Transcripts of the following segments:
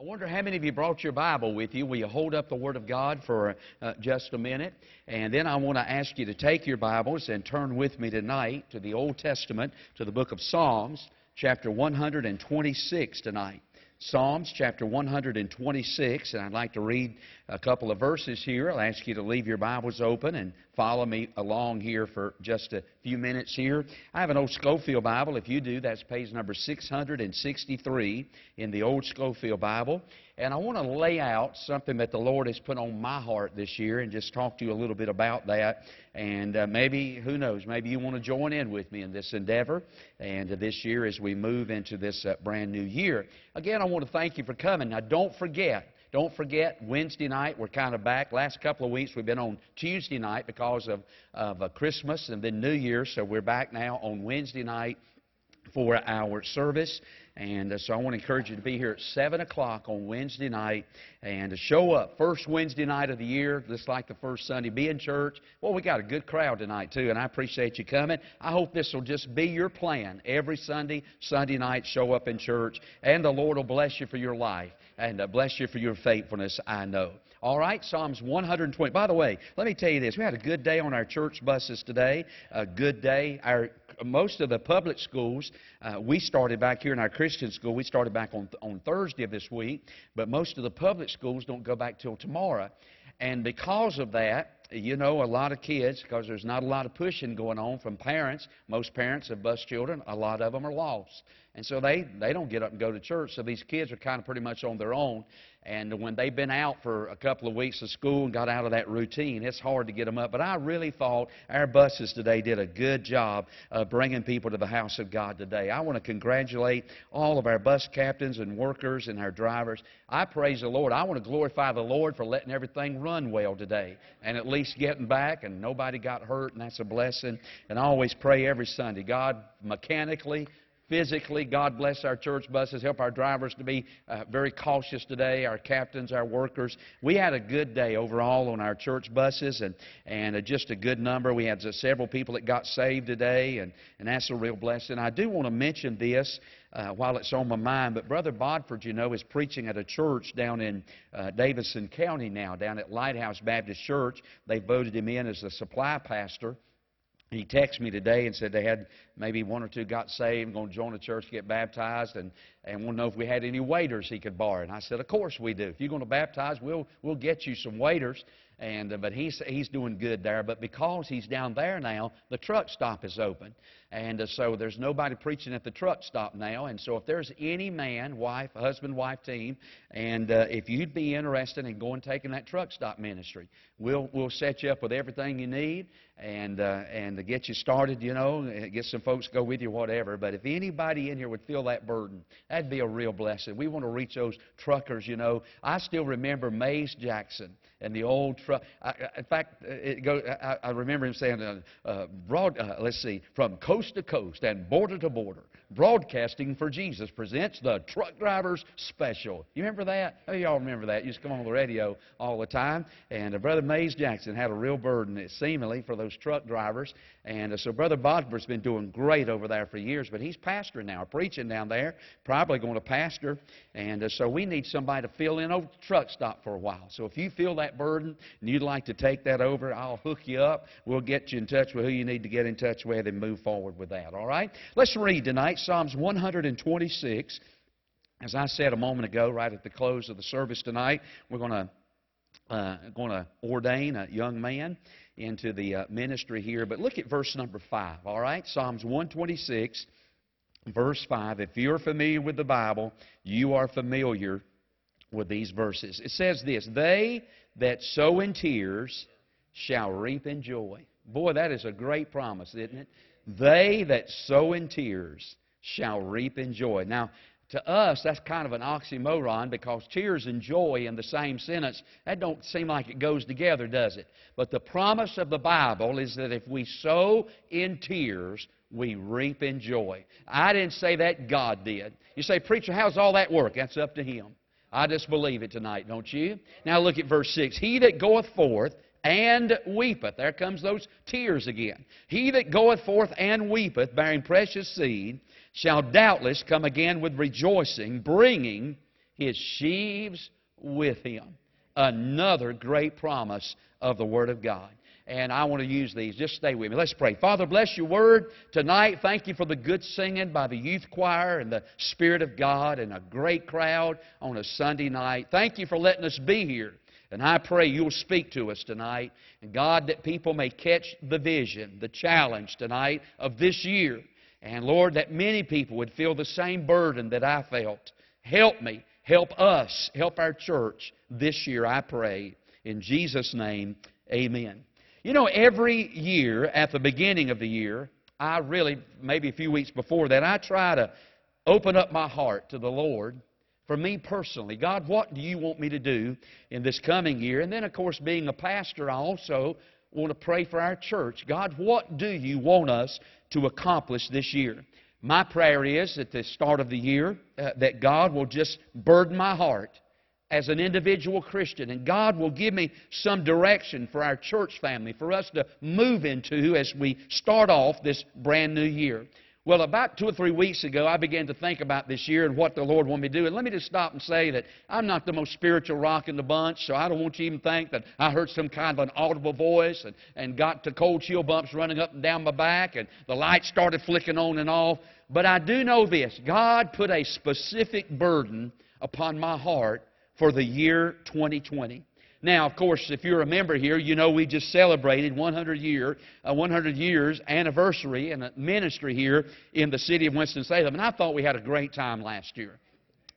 I wonder how many of you brought your Bible with you. Will you hold up the Word of God for uh, just a minute? And then I want to ask you to take your Bibles and turn with me tonight to the Old Testament, to the book of Psalms, chapter 126 tonight. Psalms chapter 126, and I'd like to read a couple of verses here. I'll ask you to leave your Bibles open and follow me along here for just a few minutes here. I have an old Scofield Bible. If you do, that's page number 663 in the old Scofield Bible. And I want to lay out something that the Lord has put on my heart this year and just talk to you a little bit about that. And uh, maybe, who knows, maybe you want to join in with me in this endeavor. And uh, this year, as we move into this uh, brand new year. Again, I want to thank you for coming. Now, don't forget, don't forget, Wednesday night, we're kind of back. Last couple of weeks, we've been on Tuesday night because of, of uh, Christmas and then New Year, so we're back now on Wednesday night for our service. And uh, so I want to encourage you to be here at 7 o'clock on Wednesday night and to show up. First Wednesday night of the year, just like the first Sunday. Be in church. Well, we got a good crowd tonight, too, and I appreciate you coming. I hope this will just be your plan. Every Sunday, Sunday night, show up in church, and the Lord will bless you for your life and uh, bless you for your faithfulness, I know. All right, Psalms 120. By the way, let me tell you this. We had a good day on our church buses today. A good day. Our most of the public schools, uh, we started back here in our Christian school, we started back on, on Thursday of this week, but most of the public schools don't go back till tomorrow. And because of that, you know, a lot of kids, because there's not a lot of pushing going on from parents, most parents of bus children, a lot of them are lost. And so they, they don't get up and go to church. So these kids are kind of pretty much on their own. And when they've been out for a couple of weeks of school and got out of that routine, it's hard to get them up. But I really thought our buses today did a good job of bringing people to the house of God today. I want to congratulate all of our bus captains and workers and our drivers. I praise the Lord. I want to glorify the Lord for letting everything run well today and at least getting back and nobody got hurt, and that's a blessing. And I always pray every Sunday, God, mechanically, physically. God bless our church buses. Help our drivers to be uh, very cautious today, our captains, our workers. We had a good day overall on our church buses and, and uh, just a good number. We had uh, several people that got saved today, and, and that's a real blessing. I do want to mention this. Uh, while it's on my mind. But Brother Bodford, you know, is preaching at a church down in uh, Davidson County now, down at Lighthouse Baptist Church. They voted him in as the supply pastor he texted me today and said they had maybe one or two got saved, going to join the church, get baptized, and, and want to know if we had any waiters he could borrow. And I said, of course we do. If you're going to baptize, we'll, we'll get you some waiters. And, uh, but he's, he's doing good there. But because he's down there now, the truck stop is open. And uh, so there's nobody preaching at the truck stop now. And so if there's any man, wife, husband, wife team, and uh, if you'd be interested in going taking that truck stop ministry, we'll, we'll set you up with everything you need and, uh, and to get you started, you know, get some folks to go with you, whatever. But if anybody in here would feel that burden, that'd be a real blessing. We want to reach those truckers, you know. I still remember Mays Jackson and the old truck. In fact, it go, I, I remember him saying, uh, uh, broad, uh, let's see, from coast to coast and border to border, Broadcasting for Jesus presents the Truck Drivers Special. You remember that? Oh, y'all remember that. You used to come on the radio all the time. And uh, Brother Mays Jackson had a real burden, seemingly, for those truck drivers. And uh, so Brother Bodford's been doing great over there for years, but he's pastoring now, preaching down there, probably going to pastor. And uh, so we need somebody to fill in over the truck stop for a while. So if you feel that burden and you'd like to take that over, I'll hook you up. We'll get you in touch with who you need to get in touch with and move forward with that. All right? Let's read tonight. Psalms 126. As I said a moment ago, right at the close of the service tonight, we're going to uh, going to ordain a young man into the uh, ministry here. But look at verse number 5, all right? Psalms 126, verse 5. If you're familiar with the Bible, you are familiar with these verses. It says this They that sow in tears shall reap in joy. Boy, that is a great promise, isn't it? They that sow in tears shall reap in joy. Now, to us, that's kind of an oxymoron because tears and joy in the same sentence, that don't seem like it goes together, does it? But the promise of the Bible is that if we sow in tears, we reap in joy. I didn't say that, God did. You say, Preacher, how's all that work? That's up to Him. I just believe it tonight, don't you? Now look at verse 6. He that goeth forth and weepeth. There comes those tears again. He that goeth forth and weepeth, bearing precious seed, shall doubtless come again with rejoicing, bringing his sheaves with him. Another great promise of the Word of God. And I want to use these. Just stay with me. Let's pray. Father, bless your word tonight. Thank you for the good singing by the youth choir and the Spirit of God and a great crowd on a Sunday night. Thank you for letting us be here. And I pray you'll speak to us tonight. And God, that people may catch the vision, the challenge tonight of this year. And Lord, that many people would feel the same burden that I felt. Help me. Help us. Help our church this year, I pray. In Jesus' name, amen. You know, every year at the beginning of the year, I really, maybe a few weeks before that, I try to open up my heart to the Lord for me personally. God, what do you want me to do in this coming year? And then, of course, being a pastor, I also want to pray for our church. God, what do you want us to accomplish this year? My prayer is at the start of the year uh, that God will just burden my heart as an individual Christian, and God will give me some direction for our church family, for us to move into as we start off this brand new year. Well, about two or three weeks ago, I began to think about this year and what the Lord wanted me to do. And let me just stop and say that I'm not the most spiritual rock in the bunch, so I don't want you to even think that I heard some kind of an audible voice and, and got to cold chill bumps running up and down my back and the lights started flicking on and off. But I do know this God put a specific burden upon my heart for the year 2020. Now, of course, if you're a member here, you know we just celebrated 100 year, uh, a 100 years anniversary and a ministry here in the city of Winston-Salem, and I thought we had a great time last year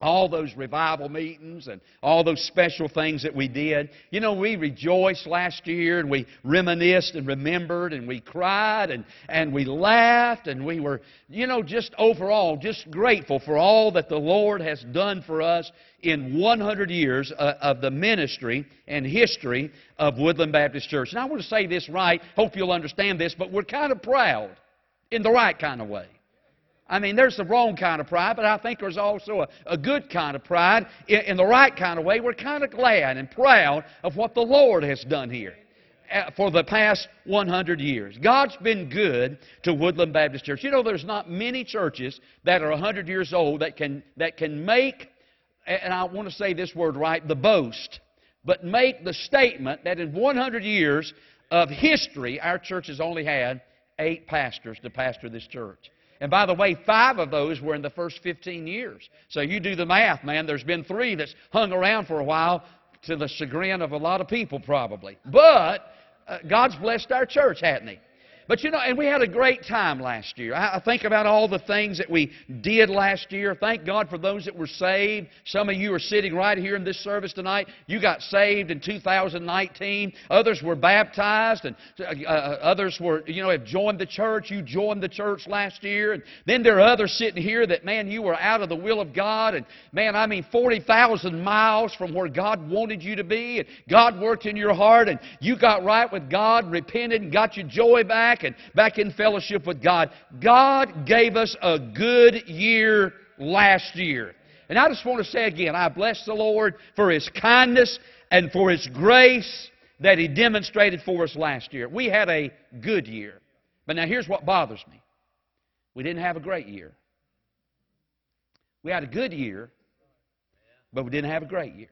all those revival meetings and all those special things that we did. You know, we rejoiced last year and we reminisced and remembered and we cried and, and we laughed and we were, you know, just overall just grateful for all that the Lord has done for us in 100 years uh, of the ministry and history of Woodland Baptist Church. And I want to say this right, hope you'll understand this, but we're kind of proud in the right kind of way. I mean, there's the wrong kind of pride, but I think there's also a, a good kind of pride in, in, the right kind of way. We're kind of glad and proud of what the Lord has done here uh, for the past 100 years. God's been good to Woodland Baptist Church. You know, there's not many churches that are 100 years old that can, that can make, and I want to say this word right, the boast, but make the statement that in 100 years of history, our church has only had eight pastors to pastor this church. And by the way, five of those were in the first 15 years. So you do the math, man. There's been three that's hung around for a while to the chagrin of a lot of people, probably. But uh, God's blessed our church, hasn't He? But you know, and we had a great time last year. I, think about all the things that we did last year. Thank God for those that were saved. Some of you are sitting right here in this service tonight. You got saved in 2019. Others were baptized, and uh, uh, others were, you know, have joined the church. You joined the church last year, and then there are others sitting here that, man, you were out of the will of God, and man, I mean, 40,000 miles from where God wanted you to be, and God worked in your heart, and you got right with God, repented, and got your joy back back and back in fellowship with God. God gave us a good year last year. And I just want to say again, I bless the Lord for His kindness and for His grace that He demonstrated for us last year. We had a good year. But now here's what bothers me we didn't have a great year. We had a good year, but we didn't have a great year.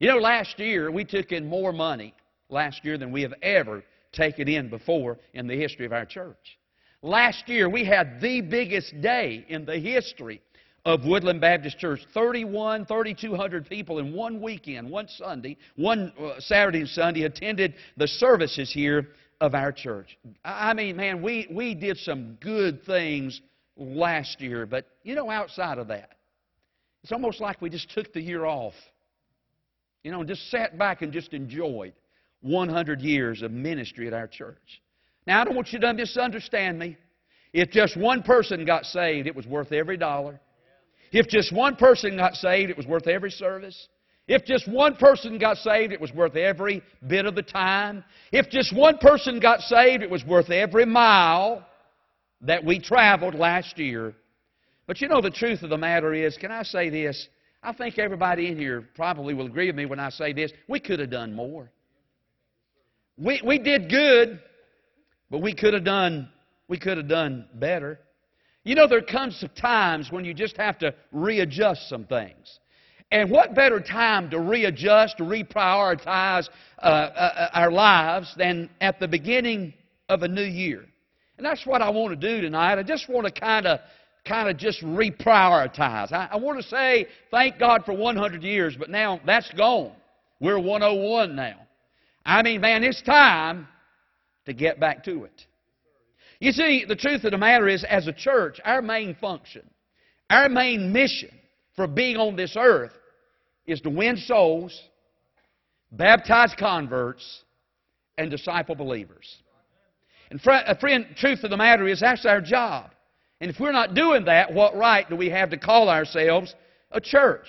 You know, last year we took in more money last year than we have ever taken in before in the history of our church. Last year, we had the biggest day in the history of Woodland Baptist Church. 31, 3,200 people in one weekend, one Sunday, one uh, Saturday and Sunday attended the services here of our church. I mean, man, we, we did some good things last year, but you know, outside of that, it's almost like we just took the year off. You know, and just sat back and just enjoyed. 100 years of ministry at our church. Now, I don't want you to misunderstand me. If just one person got saved, it was worth every dollar. If just one person got saved, it was worth every service. If just one person got saved, it was worth every bit of the time. If just one person got saved, it was worth every mile that we traveled last year. But you know, the truth of the matter is, can I say this? I think everybody in here probably will agree with me when I say this. We could have done more. We, we did good, but we could have done we could have done better. You know, there comes times when you just have to readjust some things. And what better time to readjust, to reprioritize uh, uh, our lives than at the beginning of a new year? And that's what I want to do tonight. I just want to kind of kind of just reprioritize. I, I want to say thank God for 100 years, but now that's gone. We're 101 now. I mean, man, it's time to get back to it. You see, the truth of the matter is, as a church, our main function, our main mission for being on this earth is to win souls, baptize converts, and disciple believers. And uh, friend, truth of the matter is that's our job. And if we're not doing that, what right do we have to call ourselves a church?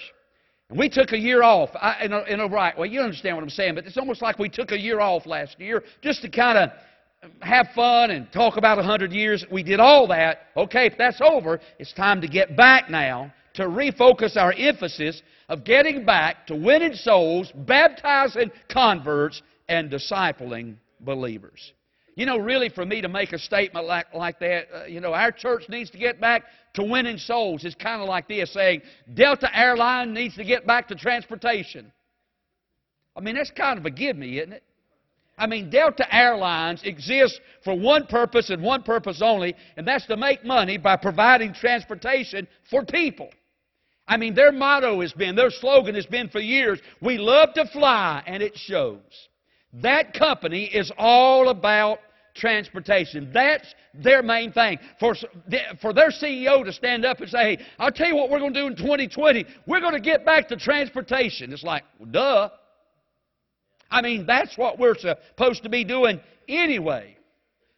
And we took a year off. I, in, a, in a right way, you understand what I'm saying, but it's almost like we took a year off last year just to kind of have fun and talk about a hundred years. We did all that. Okay, if that's over, it's time to get back now to refocus our emphasis of getting back to winning souls, baptizing converts, and discipling believers. You know, really, for me to make a statement like, like that, uh, you know, our church needs to get back to winning souls. It's kind of like this saying, Delta Airline needs to get back to transportation. I mean, that's kind of a give me, isn't it? I mean, Delta Airlines exists for one purpose and one purpose only, and that's to make money by providing transportation for people. I mean, their motto has been, their slogan has been for years, we love to fly, and it shows. That company is all about transportation. That's their main thing. For, for their CEO to stand up and say, hey, I'll tell you what we're going to do in 2020. We're going to get back to transportation. It's like, well, duh. I mean, that's what we're supposed to be doing anyway.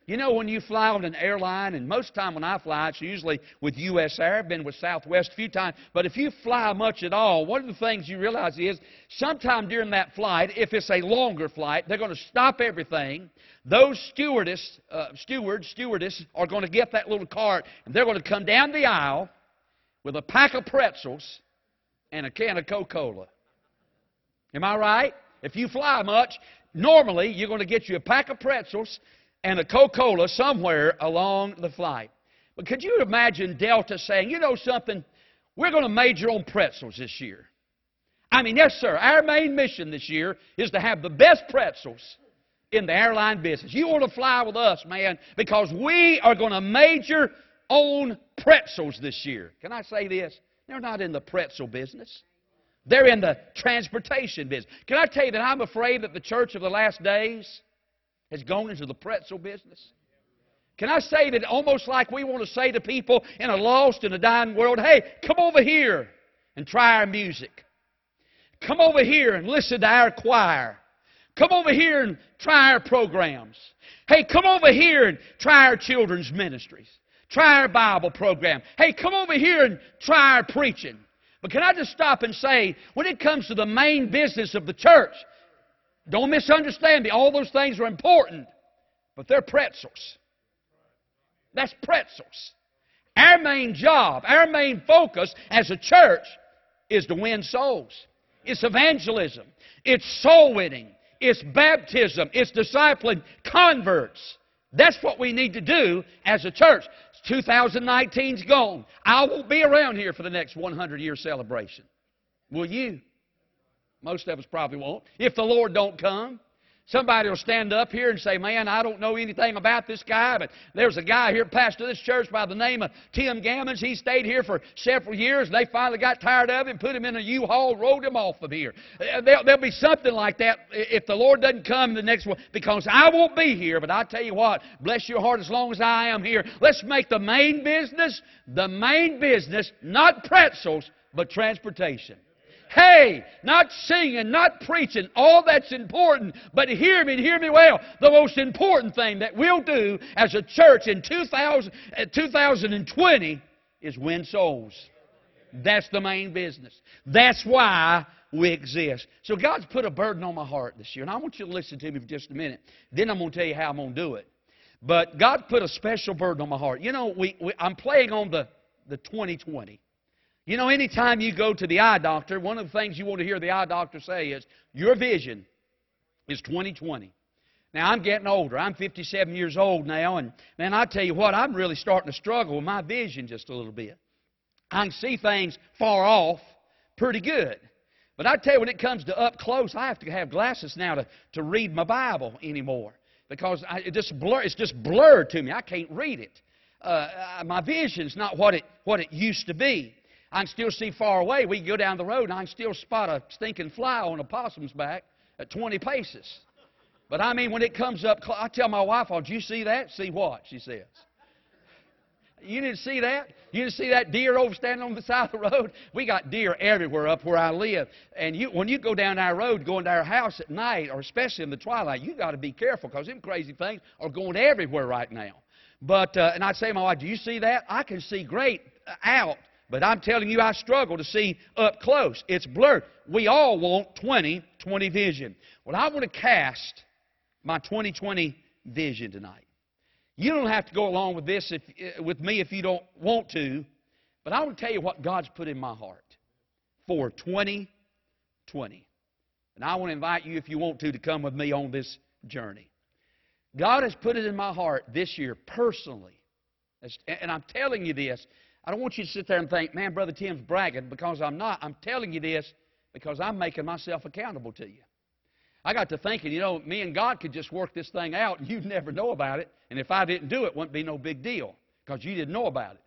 You know, when you fly on an airline, and most time when I fly, it's usually with U.S. Air. I've been with Southwest a few times. But if you fly much at all, one of the things you realize is sometime during that flight, if it's a longer flight, they're going to stop everything. Those stewardess, uh, stewards, stewardess are going to get that little cart, and they're going to come down the aisle with a pack of pretzels and a can of Coca-Cola. Am I right? If you fly much, normally you're going to get you a pack of pretzels and a Coca Cola somewhere along the flight. But could you imagine Delta saying, you know something, we're going to major on pretzels this year? I mean, yes, sir, our main mission this year is to have the best pretzels in the airline business. You want to fly with us, man, because we are going to major on pretzels this year. Can I say this? They're not in the pretzel business. They're in the transportation business. Can I tell you that I'm afraid that the church of the last days has gone into the pretzel business? Can I say that almost like we want to say to people in a lost and a dying world, hey, come over here and try our music. Come over here and listen to our choir. Come over here and try our programs. Hey, come over here and try our children's ministries. Try our Bible program. Hey, come over here and try our preaching. But can I just stop and say, when it comes to the main business of the church, don't misunderstand me. All those things are important, but they're pretzels. That's pretzels. Our main job, our main focus as a church is to win souls. It's evangelism. It's soul winning. It's baptism. It's discipling converts. That's what we need to do as a church. 2019's gone. I won't be around here for the next 100 year celebration. Will you? Most of us probably won't. If the Lord don't come, somebody will stand up here and say, Man, I don't know anything about this guy, but there's a guy here, pastor this church by the name of Tim Gammons. He stayed here for several years, they finally got tired of him, put him in a U-Haul, rode him off of here. Uh, there'll, there'll be something like that if the Lord doesn't come the next one, because I won't be here, but I tell you what, bless your heart as long as I am here. Let's make the main business, the main business, not pretzels, but transportation. Hey, not singing, not preaching, all that's important, but hear me hear me well. The most important thing that we'll do as a church in 2000, uh, 2020 is win souls. That's the main business. That's why we exist. So God's put a burden on my heart this year, and I want you to listen to me for just a minute. Then I'm going to tell you how I'm going to do it. But God put a special burden on my heart. You know, we, we, I'm playing on the, the 2020. You know, anytime you go to the eye doctor, one of the things you want to hear the eye doctor say is, Your vision is 2020. Now, I'm getting older. I'm 57 years old now, and man, I tell you what, I'm really starting to struggle with my vision just a little bit. I can see things far off pretty good. But I tell you, when it comes to up close, I have to have glasses now to, to read my Bible anymore because I, it just blur, it's just blurred to me. I can't read it. Uh, uh my vision's not what it, what it used to be. I can still see far away. We can go down the road and I can still spot a stinking fly on a possum's back at 20 paces. But I mean, when it comes up, I tell my wife, oh, did you see that? See what? She says. You didn't see that? You didn't see that deer over standing on the side of the road? We got deer everywhere up where I live. And you, when you go down our road, going to our house at night, or especially in the twilight, you got to be careful because them crazy things are going everywhere right now. But uh, and I say to my wife, "Do you see that? I can see great out, but I'm telling you, I struggle to see up close. It's blurred. We all want 20 20 vision. Well, I want to cast my 2020 vision tonight. You don't have to go along with this if, eh, with me if you don't want to, but I want to tell you what God's put in my heart for 2020. And I want to invite you, if you want to, to come with me on this journey. God has put it in my heart this year personally. And I'm telling you this. I don't want you to sit there and think, man, Brother Tim's bragging, because I'm not. I'm telling you this because I'm making myself accountable to you. I got to thinking, you know, me and God could just work this thing out and you'd never know about it. And if I didn't do it, it wouldn't be no big deal because you didn't know about it.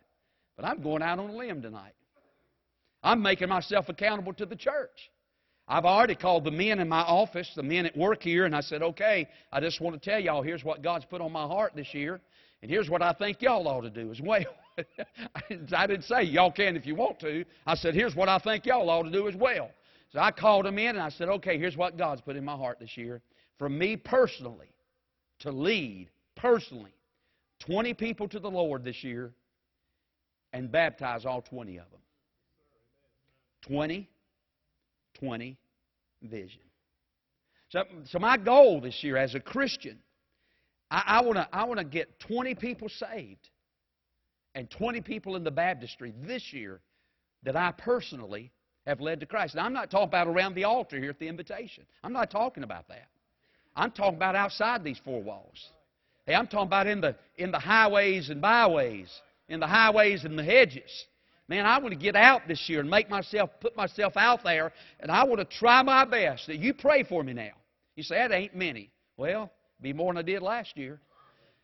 But I'm going out on a limb tonight. I'm making myself accountable to the church. I've already called the men in my office, the men at work here, and I said, okay, I just want to tell y'all here's what God's put on my heart this year, and here's what I think y'all ought to do as well. I didn't say y'all can if you want to. I said, here's what I think y'all ought to do as well. So I called them in and I said, okay, here's what God's put in my heart this year. For me personally, to lead personally 20 people to the Lord this year and baptize all 20 of them. 20, 20 vision. So, so my goal this year as a Christian, I, I want to I wanna get 20 people saved and 20 people in the baptistry this year that I personally have led to Christ. Now, I'm not talking about around the altar here at the invitation. I'm not talking about that. I'm talking about outside these four walls. Hey, I'm talking about in the, in the highways and byways, in the highways and the hedges. Man, I want to get out this year and make myself, put myself out there, and I want to try my best. That you pray for me now. You say, that ain't many. Well, be more than I did last year.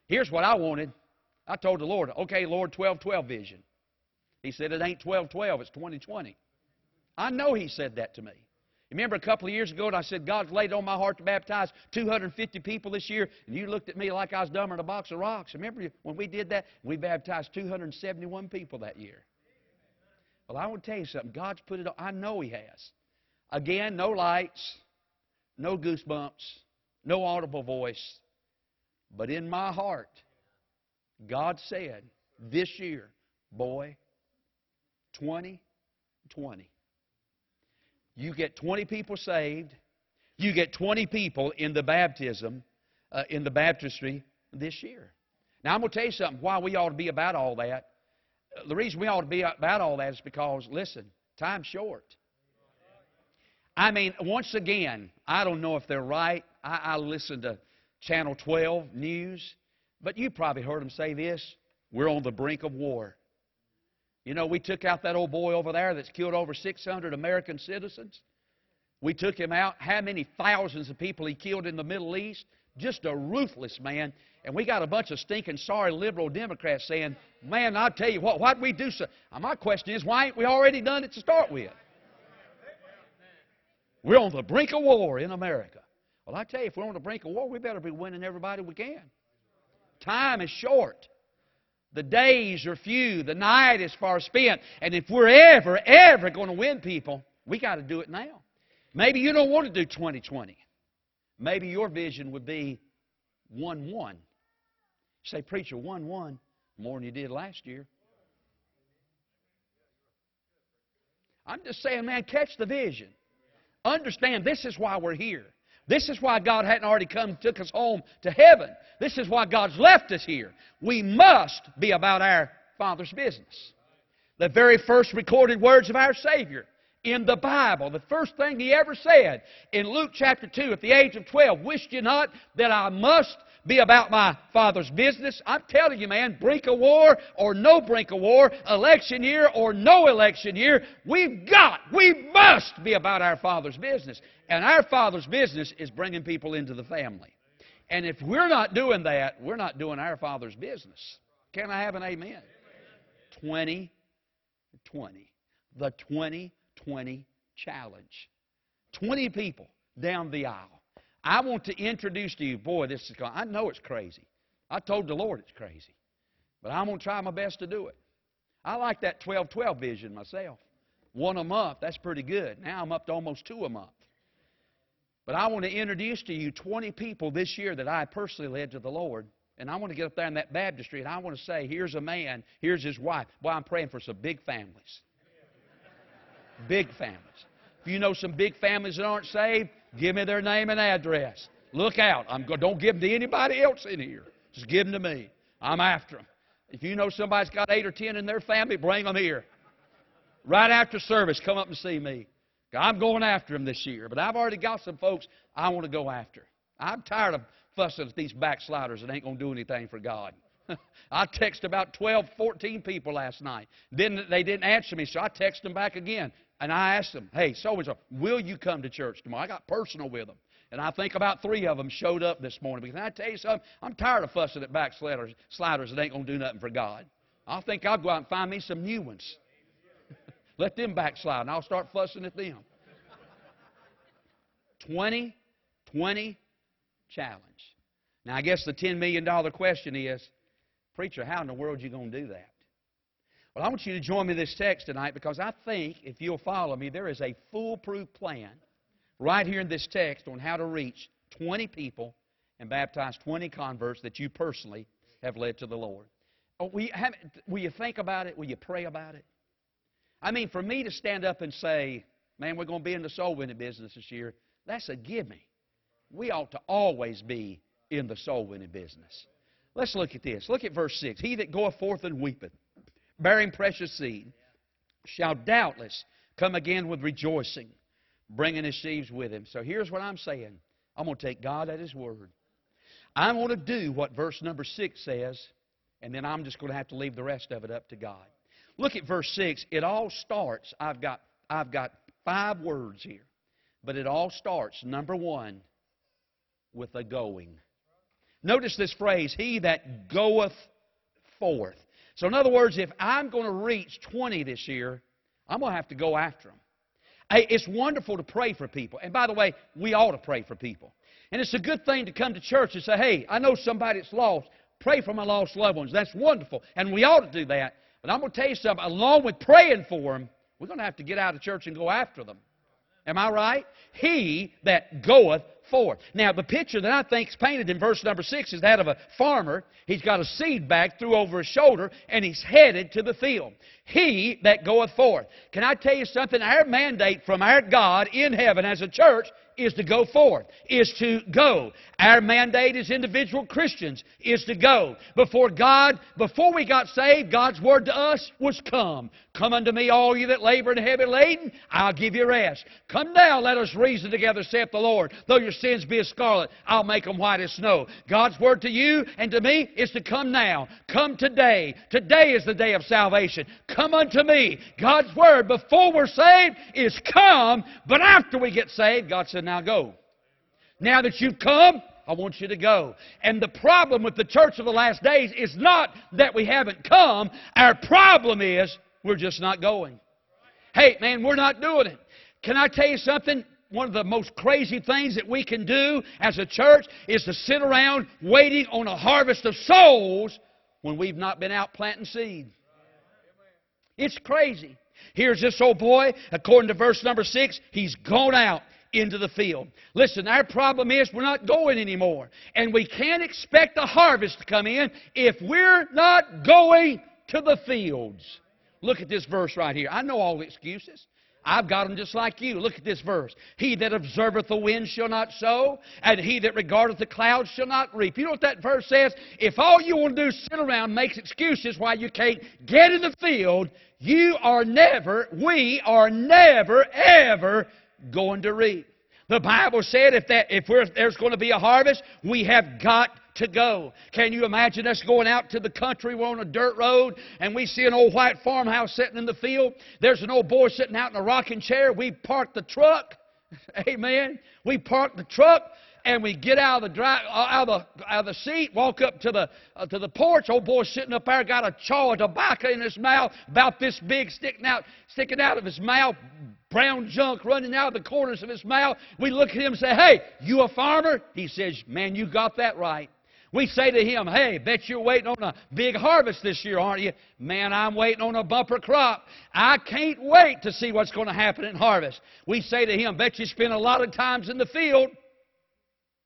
Here's what I wanted. I told the Lord, okay, Lord, 12 12 vision. He said, it ain't 12 12, it's 2020. I know he said that to me. Remember a couple of years ago, and I said, God's laid on my heart to baptize 250 people this year, and you looked at me like I was dumber than a box of rocks. Remember when we did that? We baptized 271 people that year. Well, I want to tell you something. God's put it on. I know He has. Again, no lights, no goosebumps, no audible voice. But in my heart, God said this year, boy, 20 20. You get 20 people saved. You get 20 people in the baptism, uh, in the baptistry this year. Now, I'm going to tell you something why we ought to be about all that. Uh, the reason we ought to be about all that is because, listen, time's short. I mean, once again, I don't know if they're right. I, I listen to Channel 12 news, but you probably heard him say this we're on the brink of war. You know, we took out that old boy over there that's killed over 600 American citizens. We took him out. How many thousands of people he killed in the Middle East? Just a ruthless man. And we got a bunch of stinking sorry liberal Democrats saying, man, I'll tell you what, why'd we do so? My question is, why ain't we already done it to start with? We're on the brink of war in America. Well, I tell you, if we're on the brink of war, we better be winning everybody we can. Time is short. The days are few. The night is far spent. And if we're ever, ever going to win people, we got to do it now. Maybe you don't want to do 2020. Maybe your vision would be 1 1. Say, preacher, 1 1 more than you did last year. I'm just saying, man, catch the vision. Understand this is why we're here. This is why God hadn't already come took us home to heaven. This is why God's left us here. We must be about our Father's business. The very first recorded words of our Savior in the Bible, the first thing He ever said in Luke chapter 2 at the age of 12, Wished you not that I must be about my Father's business. I'm telling you, man, brink of war or no brink of war, election year or no election year, we've got, we must be about our Father's business. And our Father's business is bringing people into the family. And if we're not doing that, we're not doing our Father's business. Can I have an amen? 2020. The 2020 challenge. 20 people down the aisle. I want to introduce to you, boy, this is, I know it's crazy. I told the Lord it's crazy. But I'm going to try my best to do it. I like that 12 12 vision myself. One a month, that's pretty good. Now I'm up to almost two a month. But I want to introduce to you 20 people this year that I personally led to the Lord. And I want to get up there in that baptistry and I want to say, here's a man, here's his wife. Boy, I'm praying for some big families. big families. If you know some big families that aren't saved, give me their name and address. Look out. I'm go- don't give them to anybody else in here. Just give them to me. I'm after them. If you know somebody's got eight or ten in their family, bring them here. Right after service, come up and see me. I'm going after them this year, but I've already got some folks I want to go after. I'm tired of fussing at these backsliders that ain't going to do anything for God. I texted about 12, 14 people last night. Then they didn't answer me, so I texted them back again. And I asked them, hey, so and so, will you come to church tomorrow? I got personal with them. And I think about three of them showed up this morning. Because I tell you something, I'm tired of fussing at backsliders sliders that ain't going to do nothing for God. I think I'll go out and find me some new ones. Let them backslide, and I'll start fussing at them. 2020 challenge. Now, I guess the $10 million question is, Preacher, how in the world are you going to do that? Well, I want you to join me in this text tonight because I think, if you'll follow me, there is a foolproof plan right here in this text on how to reach 20 people and baptize 20 converts that you personally have led to the Lord. Oh, will, you have, will you think about it? Will you pray about it? I mean, for me to stand up and say, man, we're going to be in the soul winning business this year, that's a gimme. We ought to always be in the soul winning business. Let's look at this. Look at verse 6. He that goeth forth and weepeth bearing precious seed, shall doubtless come again with rejoicing, bringing his sheaves with him. So here's what I'm saying I'm going to take God at his word. I'm going to do what verse number 6 says, and then I'm just going to have to leave the rest of it up to God. Look at verse 6. It all starts, I've got, I've got five words here, but it all starts, number one, with a going. Notice this phrase, he that goeth forth. So, in other words, if I'm going to reach 20 this year, I'm going to have to go after them. It's wonderful to pray for people. And by the way, we ought to pray for people. And it's a good thing to come to church and say, hey, I know somebody that's lost. Pray for my lost loved ones. That's wonderful. And we ought to do that. But I'm going to tell you something. Along with praying for them, we're going to have to get out of church and go after them. Am I right? He that goeth forth. Now, the picture that I think is painted in verse number 6 is that of a farmer. He's got a seed bag through over his shoulder, and he's headed to the field. He that goeth forth. Can I tell you something? Our mandate from our God in heaven as a church is to go forth, is to go. Our mandate as individual Christians is to go. Before God, before we got saved, God's word to us was come. Come unto me, all you that labor and heavy laden, I'll give you rest. Come now, let us reason together, saith the Lord. Though your sins be as scarlet, I'll make them white as snow. God's word to you and to me is to come now. Come today. Today is the day of salvation. Come unto me. God's word before we're saved is come, but after we get saved, God said, now go. Now that you've come, I want you to go. And the problem with the church of the last days is not that we haven't come. Our problem is we're just not going. Hey, man, we're not doing it. Can I tell you something? One of the most crazy things that we can do as a church is to sit around waiting on a harvest of souls when we've not been out planting seed. It's crazy. Here's this old boy, according to verse number six, he's gone out into the field. Listen, our problem is we're not going anymore. And we can't expect a harvest to come in if we're not going to the fields. Look at this verse right here. I know all the excuses. I've got them just like you. Look at this verse. He that observeth the wind shall not sow, and he that regardeth the clouds shall not reap. You know what that verse says? If all you want to do is sit around and make excuses why you can't get in the field, you are never, we are never, ever going to reap. The Bible said if, that, if there's going to be a harvest, we have got to go. Can you imagine us going out to the country? We're on a dirt road and we see an old white farmhouse sitting in the field. There's an old boy sitting out in a rocking chair. We park the truck. Amen. We park the truck and we get out of the dry, uh, out of the, out of the seat, walk up to the uh, to the porch. Old boy sitting up there got a chaw of tobacco in his mouth, about this big, sticking out sticking out of his mouth, brown junk running out of the corners of his mouth. We look at him and say, "Hey, you a farmer?" He says, "Man, you got that right." We say to him, Hey, bet you're waiting on a big harvest this year, aren't you? Man, I'm waiting on a bumper crop. I can't wait to see what's going to happen in harvest. We say to him, Bet you spend a lot of times in the field.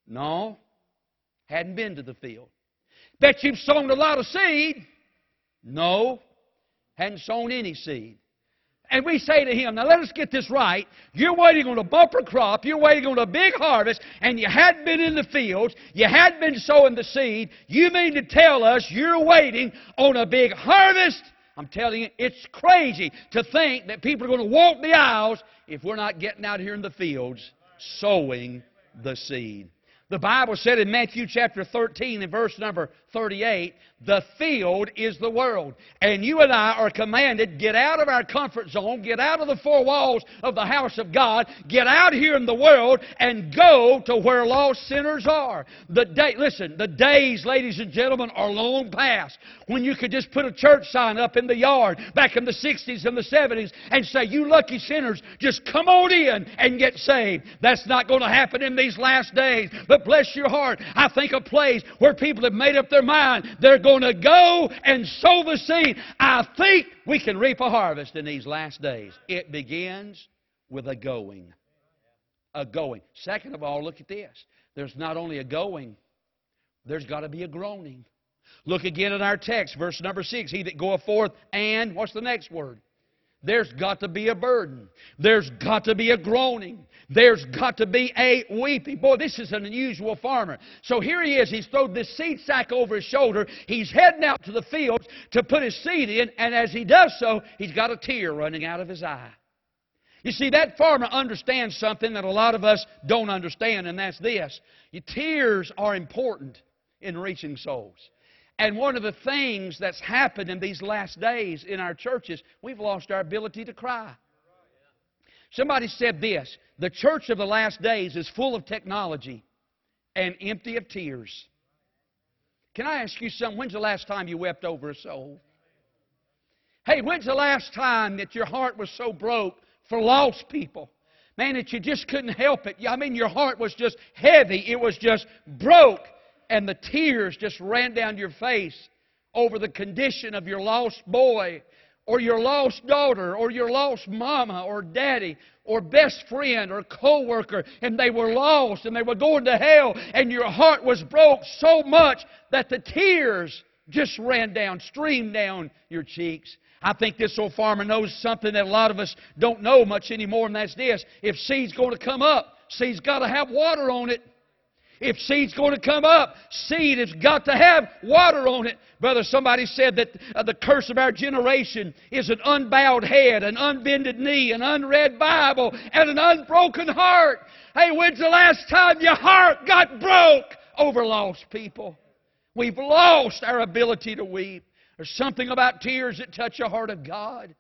No, hadn't been to the field. Bet you've sown a lot of seed. No, hadn't sown any seed. And we say to him, now let us get this right. You're waiting on a bumper crop, you're waiting on a big harvest, and you hadn't been in the fields, you hadn't been sowing the seed. You mean to tell us you're waiting on a big harvest? I'm telling you, it's crazy to think that people are going to walk the aisles if we're not getting out here in the fields sowing the seed. The Bible said in Matthew chapter 13 and verse number 38, the field is the world. And you and I are commanded, get out of our comfort zone, get out of the four walls of the house of God, get out here in the world and go to where lost sinners are. The day, listen, the days, ladies and gentlemen, are long past when you could just put a church sign up in the yard back in the 60s and the 70s and say, you lucky sinners, just come on in and get saved. That's not going to happen in these last days. But bless your heart, I think a place where people have made up their mind, they're going to go and sow the seed. I think we can reap a harvest in these last days. It begins with a going. A going. Second of all, look at this. There's not only a going, there's got to be a groaning. Look again at our text, verse number 6. He that goeth forth and, what's the next word? There's got to be a burden. There's got to be a groaning. There's got to be a weeping. Boy, this is an unusual farmer. So here he is. He's thrown this seed sack over his shoulder. He's heading out to the fields to put his seed in, and as he does so, he's got a tear running out of his eye. You see, that farmer understands something that a lot of us don't understand, and that's this. Your tears are important in reaching souls. And one of the things that's happened in these last days in our churches, we've lost our ability to cry. Somebody said this the church of the last days is full of technology and empty of tears. Can I ask you something? When's the last time you wept over a soul? Hey, when's the last time that your heart was so broke for lost people? Man, that you just couldn't help it. I mean, your heart was just heavy. It was just broke and the tears just ran down your face over the condition of your lost boy or your lost daughter or your lost mama or daddy or best friend or co-worker and they were lost and they were going to hell and your heart was broke so much that the tears just ran down, streamed down your cheeks. I think this old farmer knows something that a lot of us don't know much anymore, and that's this. If seed's going to come up, seed's got to have water on it. If seed's going to come up, seed has got to have water on it. Brother, somebody said that uh, the curse of our generation is an unbowed head, an unbended knee, an unread Bible, and an unbroken heart. Hey, when's the last time your heart got broke over lost people? We've lost our ability to weep. There's something about tears that touch the heart of God.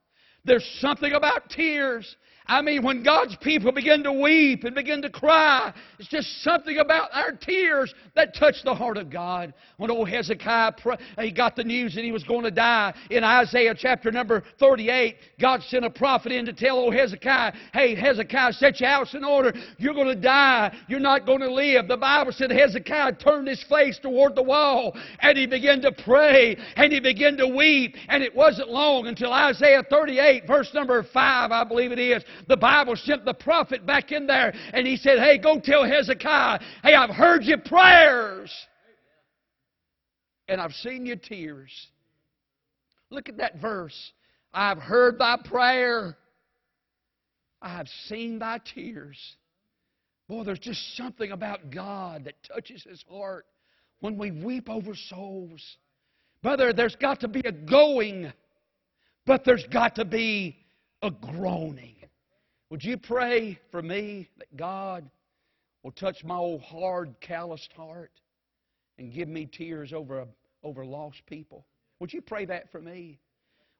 There's something about tears I mean, when God's people begin to weep and begin to cry, it's just something about our tears that touch the heart of God. When old Hezekiah, uh, he got the news that he was going to die in Isaiah chapter number 38, God sent a prophet in to tell old Hezekiah, hey, Hezekiah, set your house in order. You're going to die. You're not going to live. The Bible said Hezekiah turned his face toward the wall and he began to pray and he began to weep. And it wasn't long until Isaiah 38, verse number 5, I believe it is, the Bible sent the prophet back in there and he said, Hey, go tell Hezekiah, hey, I've heard your prayers and I've seen your tears. Look at that verse. I've heard thy prayer. I have seen thy tears. Boy, there's just something about God that touches his heart when we weep over souls. Brother, there's got to be a going, but there's got to be a groaning. Would you pray for me that God will touch my old hard, calloused heart and give me tears over, over lost people. Would you pray that for me?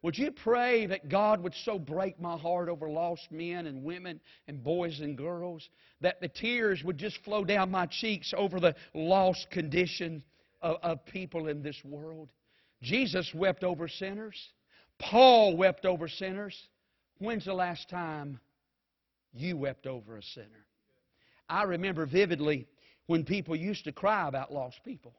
Would you pray that God would so break my heart over lost men and women and boys and girls that the tears would just flow down my cheeks over the lost condition of, of people in this world? Jesus wept over sinners. Paul wept over sinners. When's the last time you wept over a sinner? I remember vividly when people used to cry about lost people.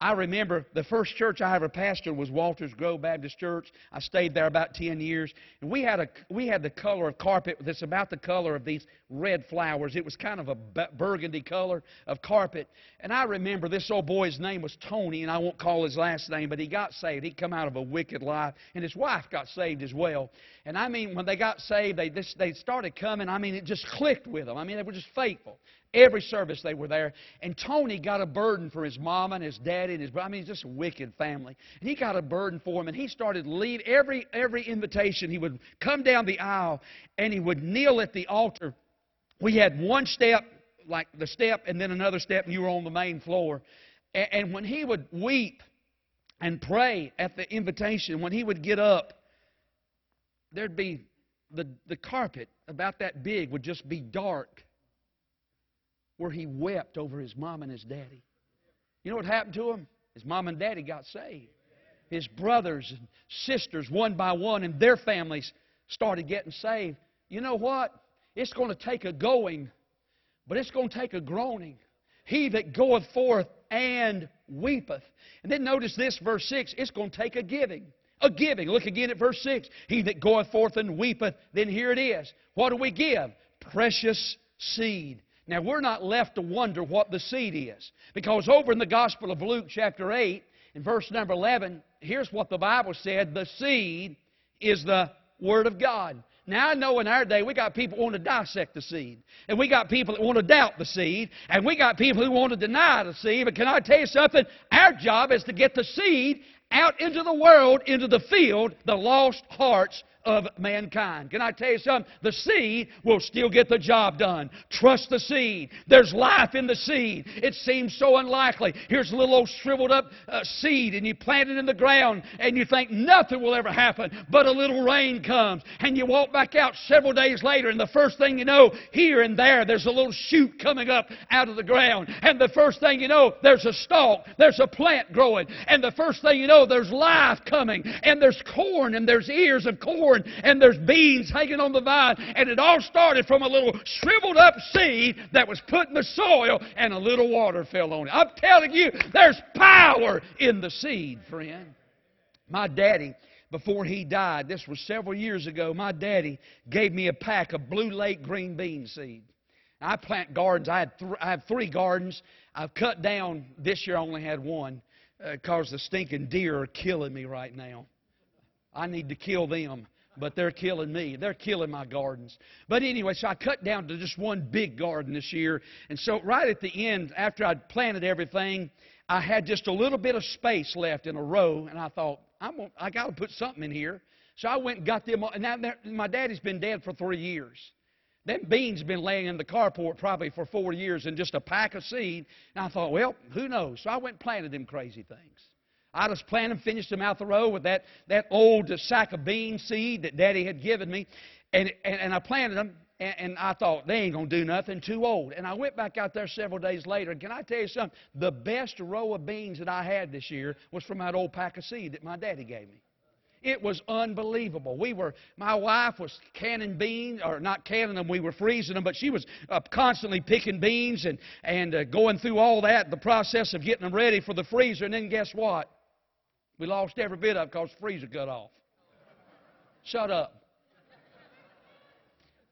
I remember the first church I ever pastored was Walters Grove Baptist Church. I stayed there about 10 years. And we had, a, we had the color of carpet that's about the color of these red flowers. It was kind of a burgundy color of carpet. And I remember this old boy's name was Tony, and I won't call his last name, but he got saved. He'd come out of a wicked life. And his wife got saved as well. And I mean, when they got saved, they, this, they started coming. I mean, it just clicked with them. I mean, they were just faithful. Every service they were there. And Tony got a burden for his mama and his daddy and his brother. I mean, he's just a wicked family. And he got a burden for him, and he started lead every every invitation. He would come down the aisle and he would kneel at the altar. We had one step, like the step, and then another step, and you were on the main floor. And, and when he would weep and pray at the invitation, when he would get up, there'd be the, the carpet about that big would just be dark where he wept over his mom and his daddy. You know what happened to him? His mom and daddy got saved. His brothers and sisters, one by one, and their families started getting saved. You know what? It's going to take a going, but it's going to take a groaning. He that goeth forth and weepeth. And then notice this, verse 6 it's going to take a giving. A giving. Look again at verse 6. He that goeth forth and weepeth, then here it is. What do we give? Precious seed. Now, we're not left to wonder what the seed is. Because over in the Gospel of Luke, chapter 8, in verse number 11, here's what the Bible said the seed is the Word of God. Now, I know in our day we got people who want to dissect the seed. And we got people that want to doubt the seed. And we got people who want to deny the seed. But can I tell you something? Our job is to get the seed out into the world, into the field, the lost hearts of mankind. Can I tell you something? The seed will still get the job done. Trust the seed. There's life in the seed. It seems so unlikely. Here's a little old shriveled up uh, seed, and you plant it in the ground, and you think nothing will ever happen, but a little rain comes, and you walk back out several days later, and the first thing you know, here and there, there's a little shoot coming up out of the ground, and the first thing you know, there's a stalk, there's a plant growing, and the first thing you know, there's life coming, and there's corn, and there's ears of corn and there's beans hanging on the vine. And it all started from a little shriveled up seed that was put in the soil and a little water fell on it. I'm telling you, there's power in the seed, friend. My daddy, before he died, this was several years ago, my daddy gave me a pack of Blue Lake green bean seed. I plant gardens. I, had th- I have three gardens. I've cut down, this year I only had one because uh, the stinking deer are killing me right now. I need to kill them but they're killing me. They're killing my gardens. But anyway, so I cut down to just one big garden this year. And so right at the end, after I'd planted everything, I had just a little bit of space left in a row, and I thought, I'm gonna, I got to put something in here. So I went and got them. And now my daddy's been dead for three years. Them beans been laying in the carport probably for four years and just a pack of seed. And I thought, well, who knows? So I went and planted them crazy things. I planted them, finished them out the row with that, that old sack of bean seed that Daddy had given me. And, and, and I planted them, and, and I thought, they ain't going to do nothing, too old. And I went back out there several days later, and can I tell you something? The best row of beans that I had this year was from that old pack of seed that my daddy gave me. It was unbelievable. We were, my wife was canning beans, or not canning them, we were freezing them, but she was uh, constantly picking beans and, and uh, going through all that, the process of getting them ready for the freezer. And then guess what? We lost every bit of it because the freezer cut off. Shut up.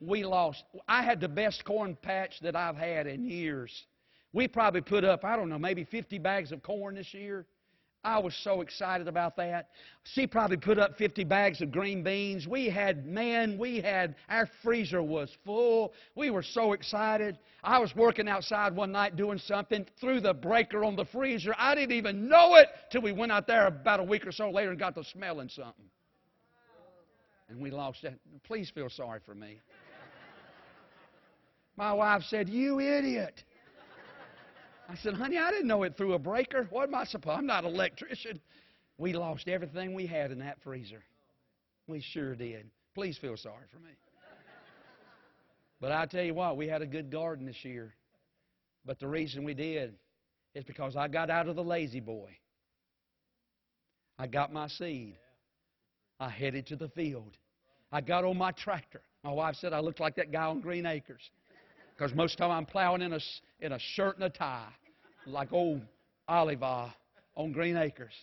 We lost. I had the best corn patch that I've had in years. We probably put up, I don't know, maybe 50 bags of corn this year. I was so excited about that. She probably put up 50 bags of green beans. We had, man, we had, our freezer was full. We were so excited. I was working outside one night doing something, threw the breaker on the freezer. I didn't even know it till we went out there about a week or so later and got to smelling something. And we lost that. Please feel sorry for me. My wife said, You idiot. I said, honey, I didn't know it threw a breaker. What am I supposed? I'm not an electrician. We lost everything we had in that freezer. We sure did. Please feel sorry for me. But I tell you what, we had a good garden this year. But the reason we did is because I got out of the lazy boy. I got my seed. I headed to the field. I got on my tractor. My wife said I looked like that guy on Green Acres. Because most of the time I'm plowing in a, in a shirt and a tie, like old Oliver on Green Acres.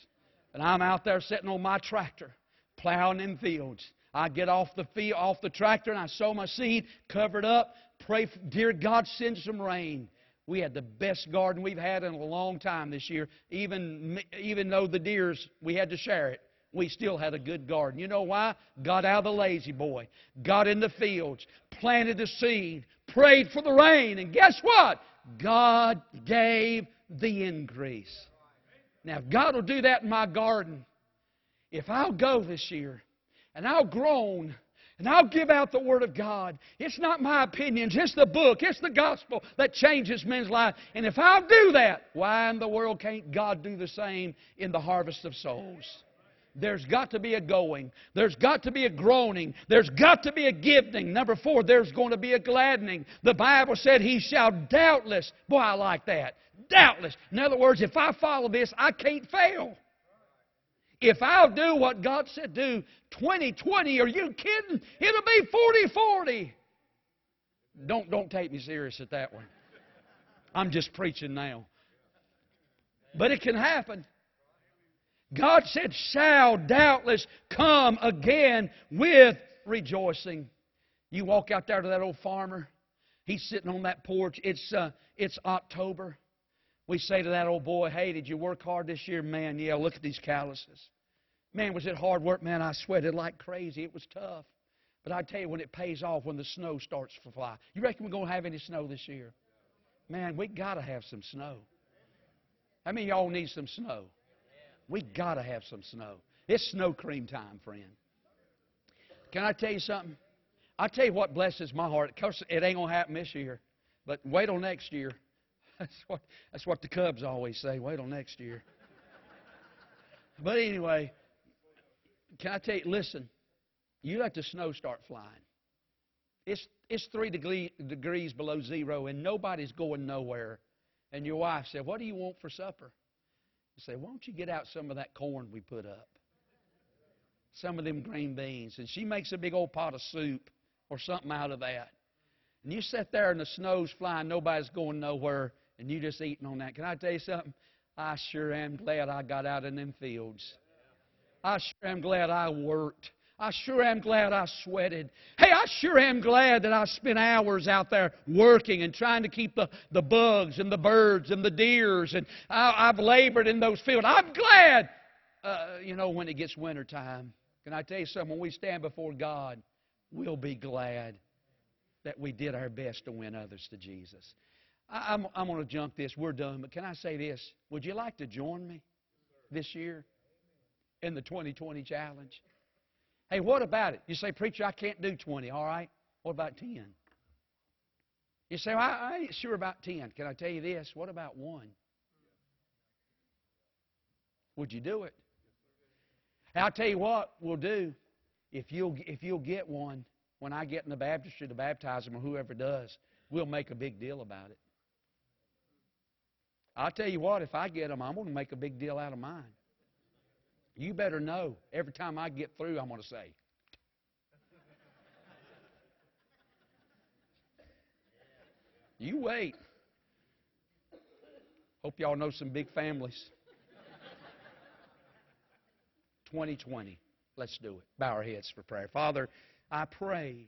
And I'm out there sitting on my tractor, plowing in fields. I get off the field, off the tractor, and I sow my seed, cover it up, pray, for, dear God, send some rain. We had the best garden we've had in a long time this year. Even, even though the deers, we had to share it, we still had a good garden. You know why? Got out of the lazy boy, got in the fields, planted the seed, prayed for the rain, and guess what? God gave the increase. Now, if God will do that in my garden, if I'll go this year and I'll groan and I'll give out the Word of God. It's not my opinions, it's the book, it's the gospel that changes men's lives. And if I'll do that, why in the world can't God do the same in the harvest of souls? There's got to be a going. There's got to be a groaning. There's got to be a giving. Number four, there's going to be a gladdening. The Bible said, He shall doubtless. Boy, I like that. Doubtless. In other words, if I follow this, I can't fail. If I'll do what God said do, 2020, are you kidding? It'll be 40 40. Don't, don't take me serious at that one. I'm just preaching now. But it can happen. God said, shall doubtless come again with rejoicing. You walk out there to that old farmer. He's sitting on that porch. It's, uh, it's October. We say to that old boy, Hey, did you work hard this year? Man, yeah, look at these calluses. Man, was it hard work? Man, I sweated like crazy. It was tough. But I tell you, when it pays off, when the snow starts to fly. You reckon we're going to have any snow this year? Man, we got to have some snow. How many y'all need some snow? We got to have some snow. It's snow cream time, friend. Can I tell you something? I tell you what blesses my heart. Of course, it ain't gonna happen this year, but wait till next year. That's what that's what the Cubs always say. Wait till next year. But anyway, can I tell you? Listen, you let the snow start flying. It's it's three degree, degrees below zero, and nobody's going nowhere. And your wife said, "What do you want for supper?" Say, why don't you get out some of that corn we put up? Some of them green beans. And she makes a big old pot of soup or something out of that. And you sit there and the snow's flying, nobody's going nowhere, and you just eating on that. Can I tell you something? I sure am glad I got out in them fields. I sure am glad I worked. I sure am glad I sweated. Hey, I sure am glad that I spent hours out there working and trying to keep the, the bugs and the birds and the deers, and I, have labored in those fields. I'm glad, uh, you know, when it gets winter time. Can I tell you something? When we stand before God, we'll be glad that we did our best to win others to Jesus. I, I'm, I'm going to jump this. We're done. But can I say this? Would you like to join me this year in the 2020 challenge? Hey, what about it? You say, Preacher, I can't do 20. All right. What about 10? You say, well, I, I ain't sure about 10. Can I tell you this? What about one? Would you do it? I'll tell you what we'll do. If you'll, if you'll get one, when I get in the baptistry to baptize them or whoever does, we'll make a big deal about it. I'll tell you what, if I get them, I'm going to make a big deal out of mine. You better know every time I get through, I'm going to say, You wait. Hope y'all know some big families. 2020. Let's do it. Bow our heads for prayer. Father, I pray